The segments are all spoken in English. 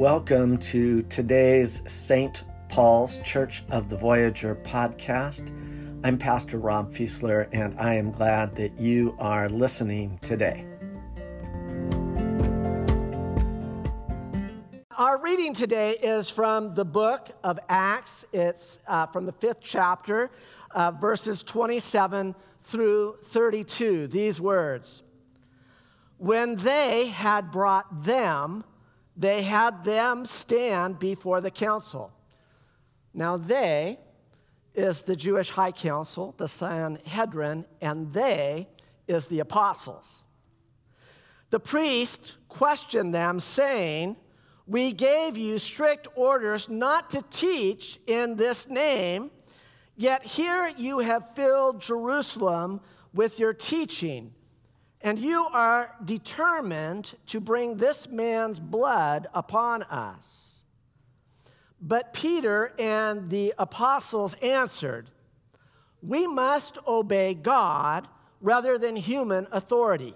Welcome to today's St. Paul's Church of the Voyager podcast. I'm Pastor Rob Fiesler, and I am glad that you are listening today. Our reading today is from the book of Acts. It's uh, from the fifth chapter, uh, verses 27 through 32. These words When they had brought them, they had them stand before the council. Now, they is the Jewish high council, the Sanhedrin, and they is the apostles. The priest questioned them, saying, We gave you strict orders not to teach in this name, yet here you have filled Jerusalem with your teaching and you are determined to bring this man's blood upon us. But Peter and the apostles answered, We must obey God rather than human authority.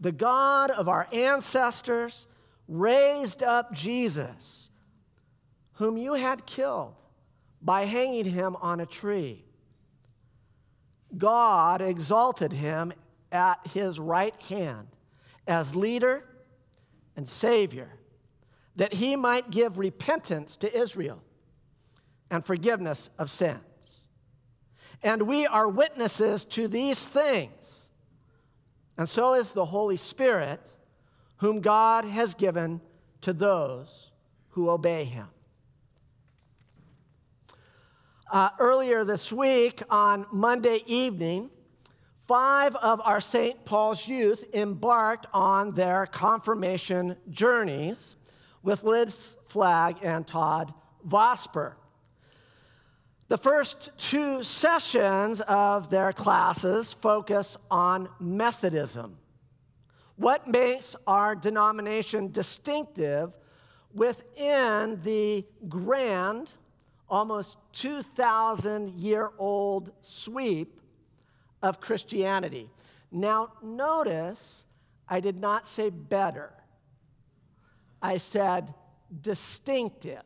The God of our ancestors raised up Jesus, whom you had killed by hanging him on a tree. God exalted him at his right hand as leader and savior, that he might give repentance to Israel and forgiveness of sins. And we are witnesses to these things. And so is the Holy Spirit, whom God has given to those who obey him. Uh, earlier this week, on Monday evening, five of our St. Paul's youth embarked on their confirmation journeys with Liz Flagg and Todd Vosper. The first two sessions of their classes focus on Methodism. What makes our denomination distinctive within the grand, almost 2,000 year old sweep of Christianity. Now, notice I did not say better, I said distinctive.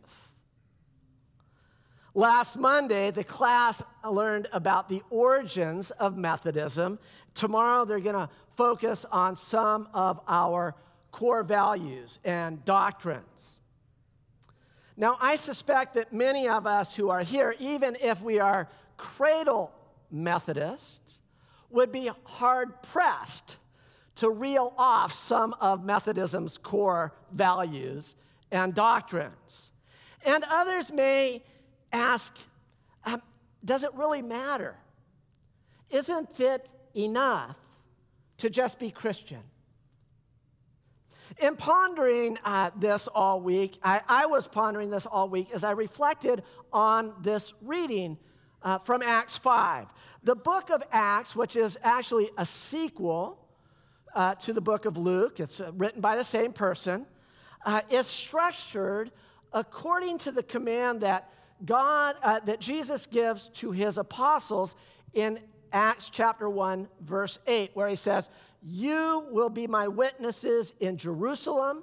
Last Monday, the class learned about the origins of Methodism. Tomorrow, they're going to focus on some of our core values and doctrines. Now, I suspect that many of us who are here, even if we are cradle Methodists, would be hard pressed to reel off some of Methodism's core values and doctrines. And others may ask, um, does it really matter? Isn't it enough to just be Christian? In pondering uh, this all week, I, I was pondering this all week as I reflected on this reading uh, from Acts 5. The book of Acts, which is actually a sequel uh, to the book of Luke, it's uh, written by the same person, uh, is structured according to the command that God, uh, that Jesus gives to his apostles in Acts chapter 1, verse 8, where he says, You will be my witnesses in Jerusalem,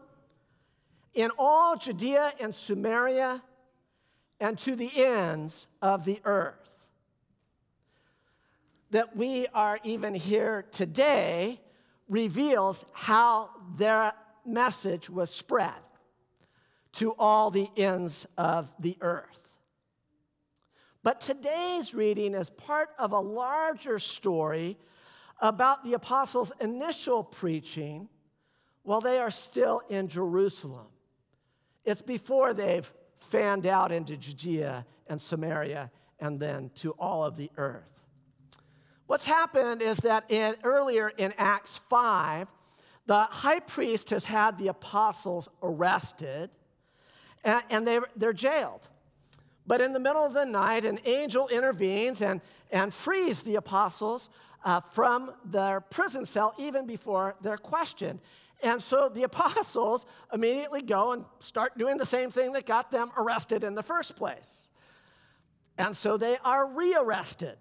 in all Judea and Samaria, and to the ends of the earth that we are even here today reveals how their message was spread to all the ends of the earth. But today's reading is part of a larger story about the apostles' initial preaching while they are still in Jerusalem. It's before they've fanned out into Judea and Samaria and then to all of the earth. What's happened is that in, earlier in Acts 5, the high priest has had the apostles arrested and, and they, they're jailed. But in the middle of the night, an angel intervenes and, and frees the apostles uh, from their prison cell even before they're questioned. And so the apostles immediately go and start doing the same thing that got them arrested in the first place. And so they are rearrested.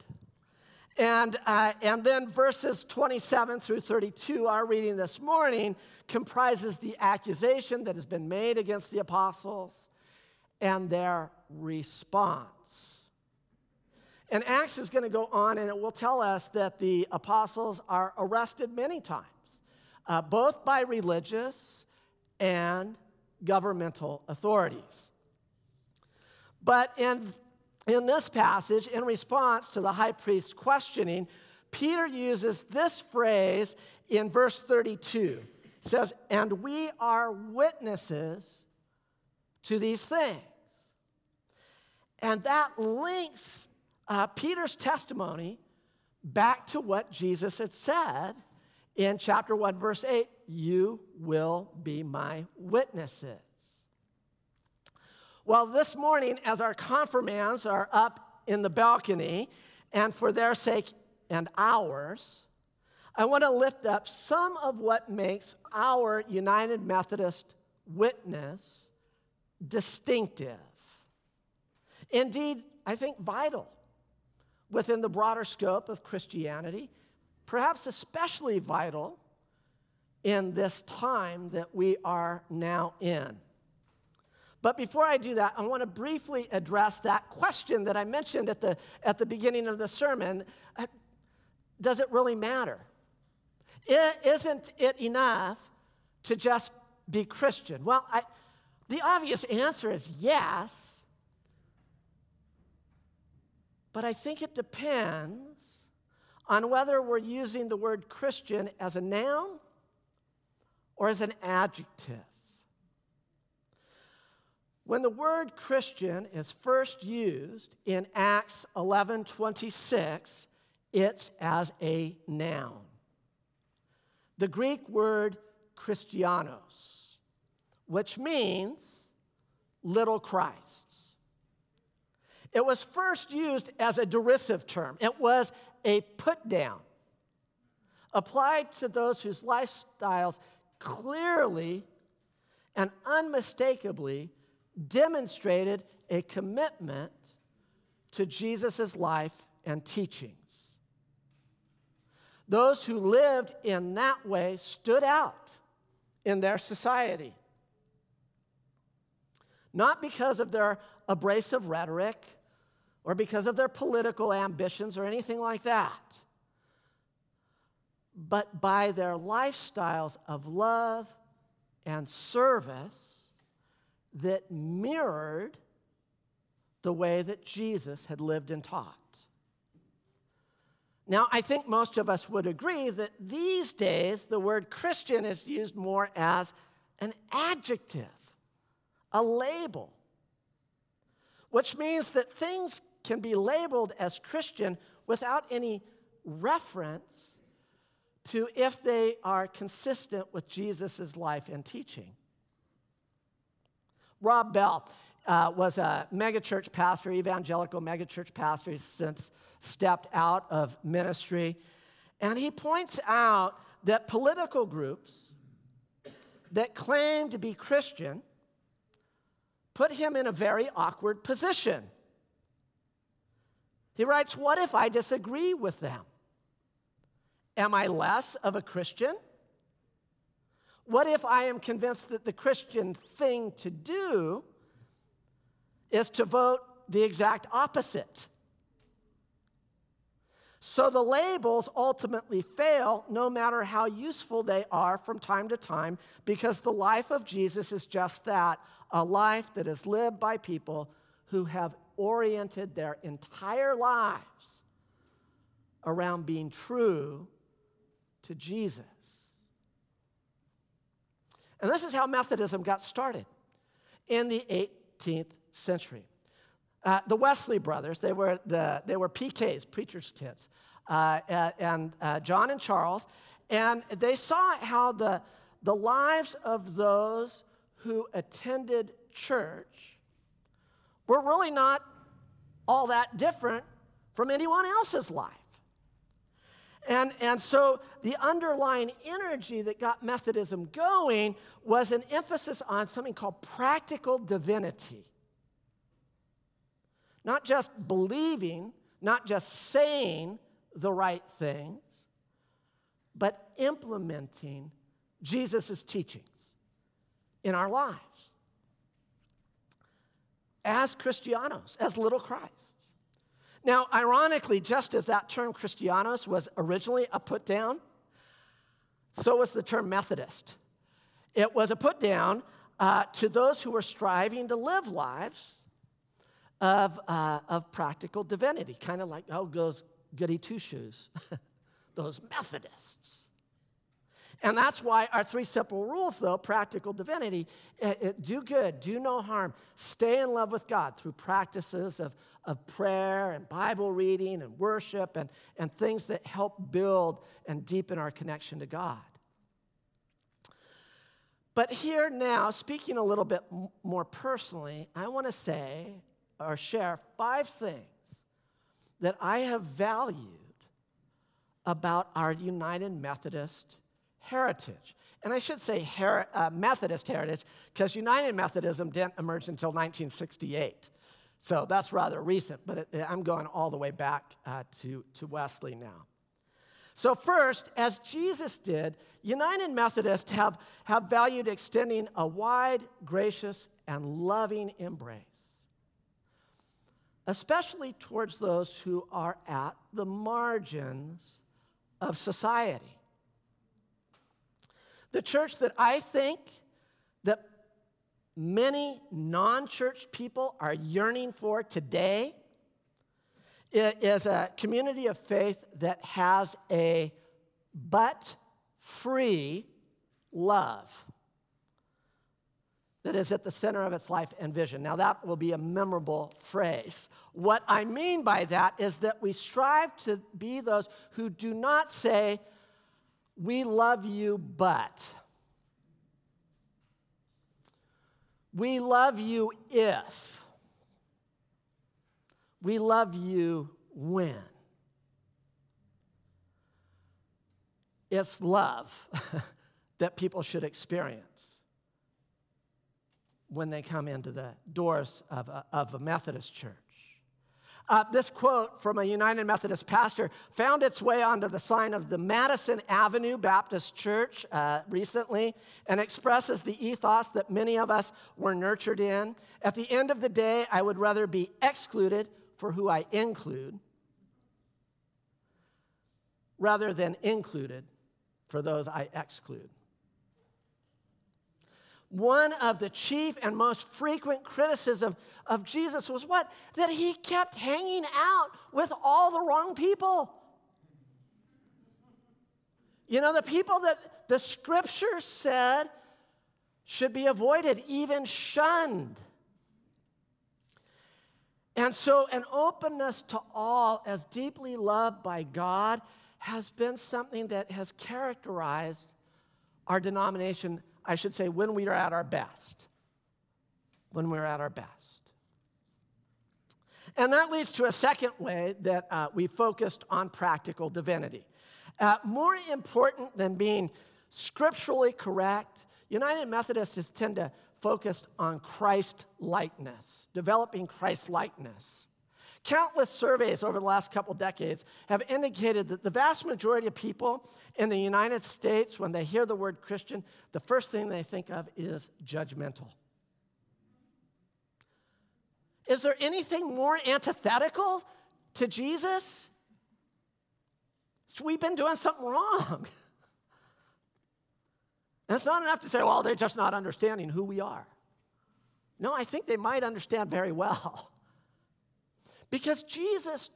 And, uh, and then verses 27 through 32, our reading this morning, comprises the accusation that has been made against the apostles and their response. And Acts is going to go on and it will tell us that the apostles are arrested many times, uh, both by religious and governmental authorities. But in, in this passage, in response to the high priest's questioning, Peter uses this phrase in verse 32. It says, And we are witnesses to these things. And that links uh, Peter's testimony back to what Jesus had said in chapter 1, verse 8 You will be my witnesses. Well, this morning, as our confirmands are up in the balcony, and for their sake and ours, I want to lift up some of what makes our United Methodist witness distinctive. Indeed, I think vital within the broader scope of Christianity, perhaps especially vital in this time that we are now in. But before I do that, I want to briefly address that question that I mentioned at the, at the beginning of the sermon. Uh, does it really matter? is isn't it enough to just be Christian? Well, I, the obvious answer is yes. But I think it depends on whether we're using the word Christian as a noun or as an adjective. When the word Christian is first used in Acts 11 26, it's as a noun. The Greek word Christianos, which means little Christs. It was first used as a derisive term, it was a put down applied to those whose lifestyles clearly and unmistakably demonstrated a commitment to Jesus' life and teachings. Those who lived in that way stood out in their society. Not because of their abrasive rhetoric or because of their political ambitions or anything like that, but by their lifestyles of love and service that mirrored the way that Jesus had lived and taught. Now, I think most of us would agree that these days the word Christian is used more as an adjective, a label, which means that things can be labeled as Christian without any reference to if they are consistent with Jesus' life and teaching. Rob Bell uh, was a megachurch pastor, evangelical megachurch pastor. He's since stepped out of ministry. And he points out that political groups that claim to be Christian put him in a very awkward position. He writes, What if I disagree with them? Am I less of a Christian? What if I am convinced that the Christian thing to do is to vote the exact opposite? So the labels ultimately fail no matter how useful they are from time to time because the life of Jesus is just that a life that is lived by people who have oriented their entire lives around being true to Jesus. And this is how Methodism got started in the 18th century. Uh, the Wesley brothers, they were, the, they were PKs, preacher's kids, uh, and uh, John and Charles, and they saw how the, the lives of those who attended church were really not all that different from anyone else's life. And, and so the underlying energy that got Methodism going was an emphasis on something called practical divinity. Not just believing, not just saying the right things, but implementing Jesus' teachings in our lives as Christianos, as little Christ. Now, ironically, just as that term Christianos was originally a put down, so was the term Methodist. It was a put down uh, to those who were striving to live lives of, uh, of practical divinity, kind of like, oh, those goody two shoes, those Methodists. And that's why our three simple rules, though practical divinity, it, it, do good, do no harm, stay in love with God through practices of, of prayer and Bible reading and worship and, and things that help build and deepen our connection to God. But here now, speaking a little bit more personally, I want to say or share five things that I have valued about our United Methodist heritage. And I should say her, uh, Methodist heritage, because United Methodism didn't emerge until 1968. So that's rather recent, but it, I'm going all the way back uh, to, to Wesley now. So, first, as Jesus did, United Methodists have, have valued extending a wide, gracious, and loving embrace, especially towards those who are at the margins of society. The church that I think that many non church people are yearning for today is a community of faith that has a but free love that is at the center of its life and vision. Now, that will be a memorable phrase. What I mean by that is that we strive to be those who do not say, we love you, but. We love you if. We love you when. It's love that people should experience when they come into the doors of a, of a Methodist church. Uh, this quote from a United Methodist pastor found its way onto the sign of the Madison Avenue Baptist Church uh, recently and expresses the ethos that many of us were nurtured in. At the end of the day, I would rather be excluded for who I include rather than included for those I exclude one of the chief and most frequent criticism of Jesus was what? That he kept hanging out with all the wrong people. You know, the people that the scripture said should be avoided, even shunned. And so, an openness to all, as deeply loved by God, has been something that has characterized our denomination I should say, when we are at our best. When we're at our best. And that leads to a second way that uh, we focused on practical divinity. Uh, more important than being scripturally correct, United Methodists tend to focus on Christ likeness, developing Christ likeness. Countless surveys over the last couple decades have indicated that the vast majority of people in the United States, when they hear the word Christian, the first thing they think of is judgmental. Is there anything more antithetical to Jesus? We've been doing something wrong. And it's not enough to say, well, they're just not understanding who we are. No, I think they might understand very well. Because Jesus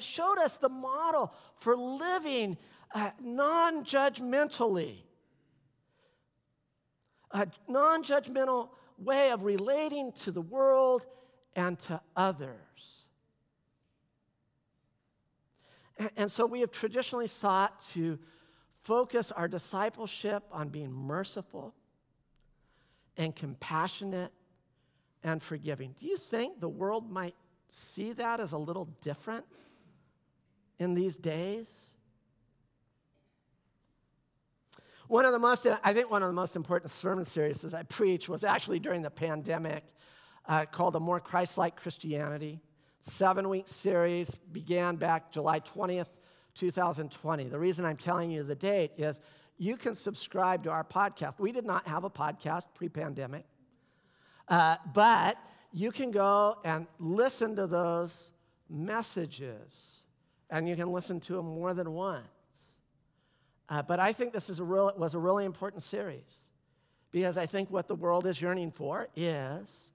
showed us the model for living uh, non judgmentally, a non judgmental way of relating to the world and to others. And, and so we have traditionally sought to focus our discipleship on being merciful and compassionate and forgiving. Do you think the world might see that as a little different in these days? One of the most, I think one of the most important sermon series that I preached was actually during the pandemic uh, called A More Christ Like Christianity. Seven week series began back July 20th, 2020. The reason I'm telling you the date is you can subscribe to our podcast. We did not have a podcast pre pandemic, uh, but you can go and listen to those messages, and you can listen to them more than once. Uh, but I think this is a real, was a really important series because I think what the world is yearning for is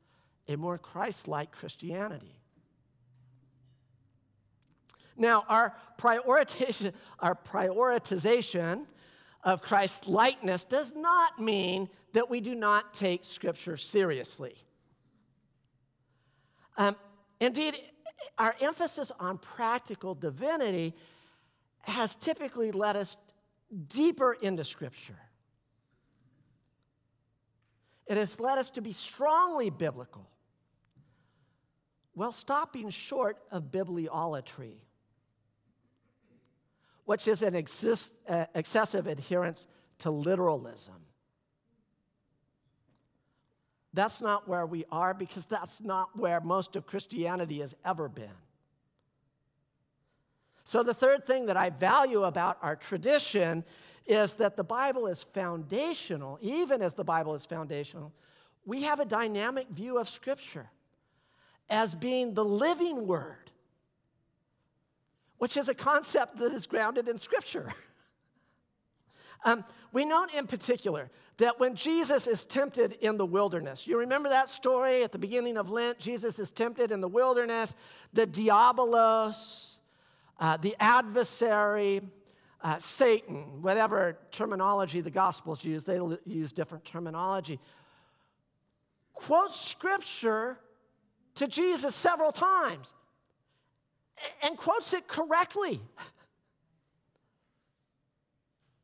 a more Christ like Christianity. Now, our prioritization, our prioritization of Christ likeness does not mean that we do not take Scripture seriously. Um, indeed, our emphasis on practical divinity has typically led us deeper into Scripture. It has led us to be strongly biblical while stopping short of bibliolatry, which is an uh, excessive adherence to literalism. That's not where we are because that's not where most of Christianity has ever been. So, the third thing that I value about our tradition is that the Bible is foundational, even as the Bible is foundational. We have a dynamic view of Scripture as being the living Word, which is a concept that is grounded in Scripture. Um, we note in particular that when Jesus is tempted in the wilderness, you remember that story at the beginning of Lent? Jesus is tempted in the wilderness. The diabolos, uh, the adversary, uh, Satan, whatever terminology the Gospels use, they use different terminology, quotes Scripture to Jesus several times and quotes it correctly,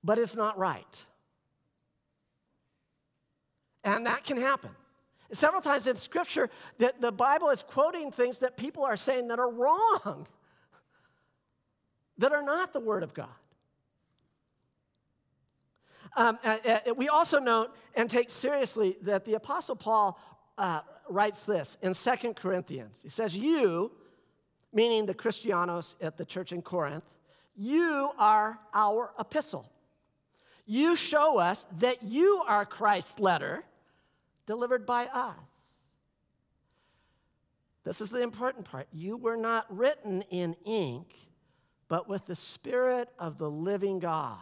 but it's not right. And that can happen. Several times in Scripture, that the Bible is quoting things that people are saying that are wrong that are not the Word of God. Um, uh, uh, we also note and take seriously that the Apostle Paul uh, writes this in Second Corinthians. He says, You, meaning the Christianos at the church in Corinth, you are our epistle. You show us that you are Christ's letter delivered by us. This is the important part. You were not written in ink but with the Spirit of the living God.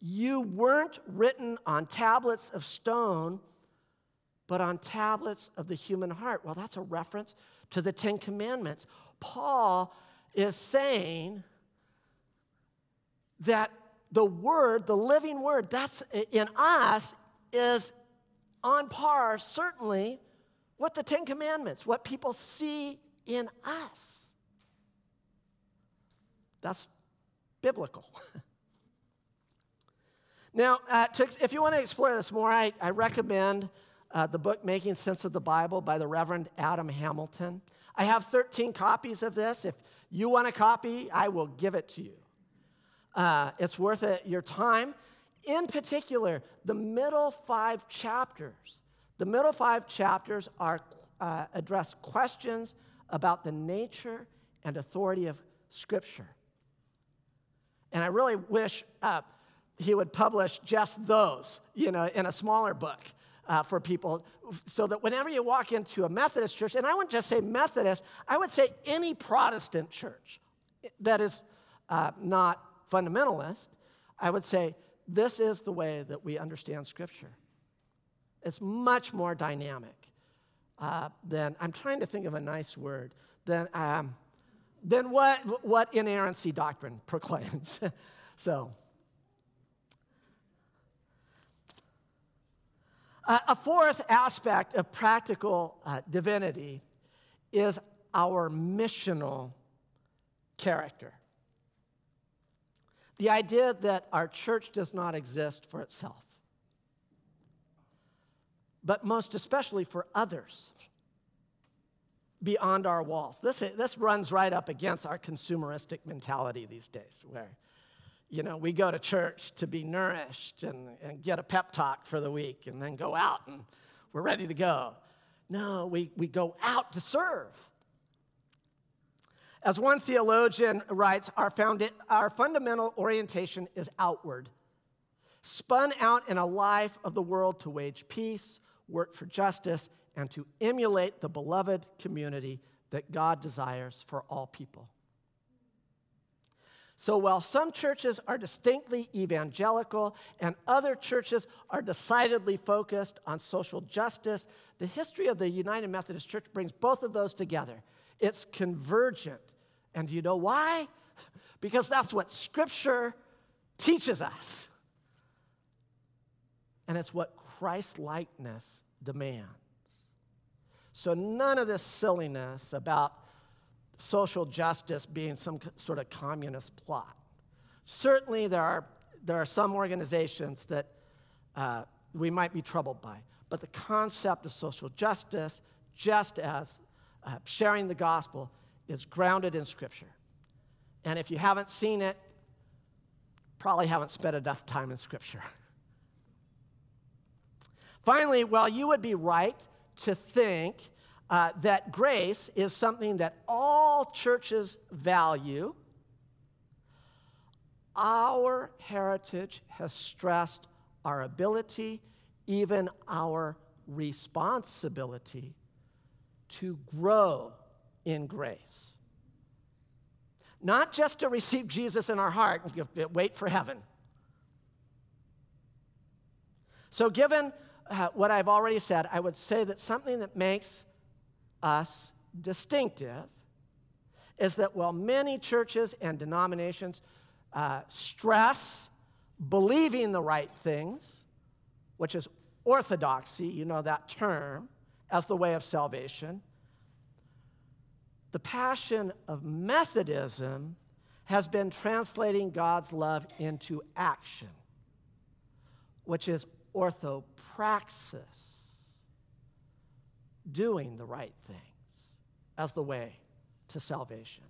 You weren't written on tablets of stone, but on tablets of the human heart. Well, that's a reference to the Ten Commandments. Paul is saying that the Word, the living Word, that's in us, is on par, certainly, with the Ten Commandments, what people see in us. That's biblical. now, uh, to, if you want to explore this more, I, I recommend uh, the book Making Sense of the Bible by the Reverend Adam Hamilton. I have 13 copies of this. If you want a copy, I will give it to you. Uh, it's worth it, your time. In particular, the middle five chapters. The middle five chapters are uh, address questions about the nature and authority of Scripture. And I really wish uh, he would publish just those, you know, in a smaller book uh, for people so that whenever you walk into a Methodist church, and I wouldn't just say Methodist, I would say any Protestant church that is uh, not fundamentalist, I would say this is the way that we understand Scripture. It's much more dynamic uh, than, I'm trying to think of a nice word, than um, then what, what inerrancy doctrine proclaims? so, uh, a fourth aspect of practical uh, divinity is our missional character. The idea that our church does not exist for itself, but most especially for others beyond our walls. This, this runs right up against our consumeristic mentality these days, where, you know, we go to church to be nourished and, and get a pep talk for the week and then go out and we're ready to go. No, we, we go out to serve. As one theologian writes, our, found our fundamental orientation is outward, spun out in a life of the world to wage peace, work for justice, and to emulate the beloved community that God desires for all people. So while some churches are distinctly evangelical and other churches are decidedly focused on social justice, the history of the United Methodist Church brings both of those together. It's convergent. And you know why? Because that's what Scripture teaches us. And it's what Christ likeness demands. So none of this silliness about social justice being some sort of communist plot. Certainly, there are, there are some organizations that uh, we might be troubled by, but the concept of social justice, just as uh, sharing the gospel, is grounded in Scripture. And if you haven't seen it, probably haven't spent enough time in Scripture. Finally, while you would be right to think uh, that grace is something that all churches value. Our heritage has stressed our ability, even our responsibility, to grow in grace. Not just to receive Jesus in our heart and wait for heaven. So, given uh, what I've already said, I would say that something that makes us distinctive is that while many churches and denominations uh, stress believing the right things, which is orthodoxy, you know that term, as the way of salvation, the passion of Methodism has been translating God's love into action, which is orthopraxis doing the right things as the way to salvation.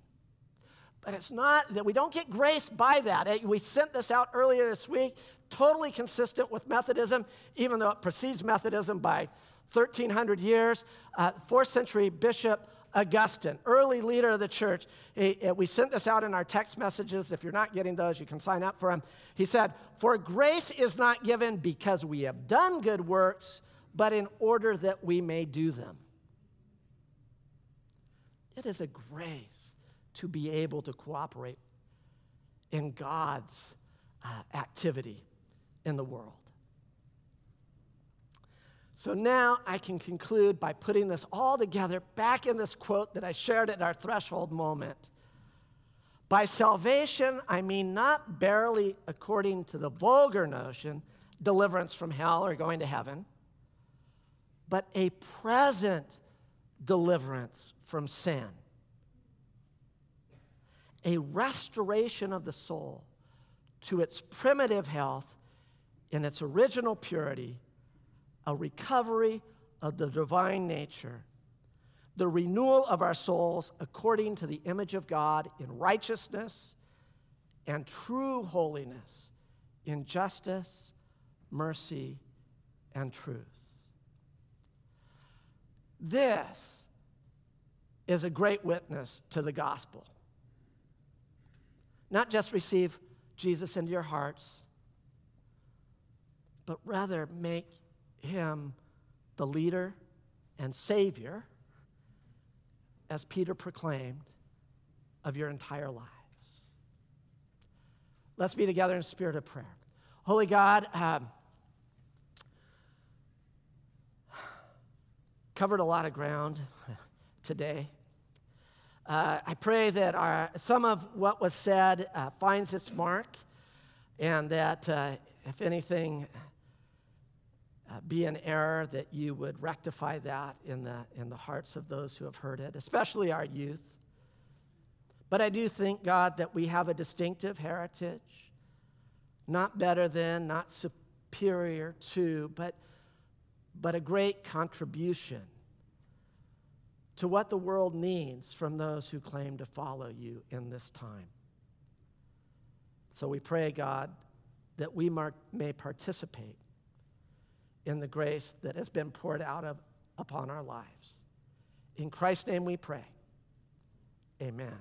But it's not that we don't get grace by that. Eh, we sent this out earlier this week, totally consistent with Methodism, even though it precedes Methodism by 1,300 years. Uh, fourth century bishop Augustine, early leader of the church. Eh, we sent this out in our text messages. If you're not getting those, you can sign up for them. He said, For grace is not given because we have done good works, but in order that we may do them. It is a grace to be able to cooperate in God's uh, activity in the world. So now I can conclude by putting this all together back in this quote that I shared at our threshold moment. By salvation, I mean not barely according to the vulgar notion, deliverance from hell or going to heaven but a present deliverance from sin, a restoration of the soul to its primitive health in its original purity, a recovery of the divine nature, the renewal of our souls according to the image of God in righteousness and true holiness, in justice, mercy, and truth. This is a great witness to the gospel. Not just receive Jesus into your hearts, but rather make him the leader and savior, as Peter proclaimed, of your entire lives. Let's be together in spirit of prayer. Holy God, um, covered a lot of ground today. Uh, I pray that our, some of what was said uh, finds its mark and that, uh, if anything, uh, be an error, that you would rectify that in the, in the hearts of those who have heard it, especially our youth. But I do think, God, that we have a distinctive heritage, not better than, not superior to, but but a great contribution to what the world needs from those who claim to follow you in this time. So we pray, God, that we may participate in the grace that has been poured out of, upon our lives. In Christ's name we pray. Amen.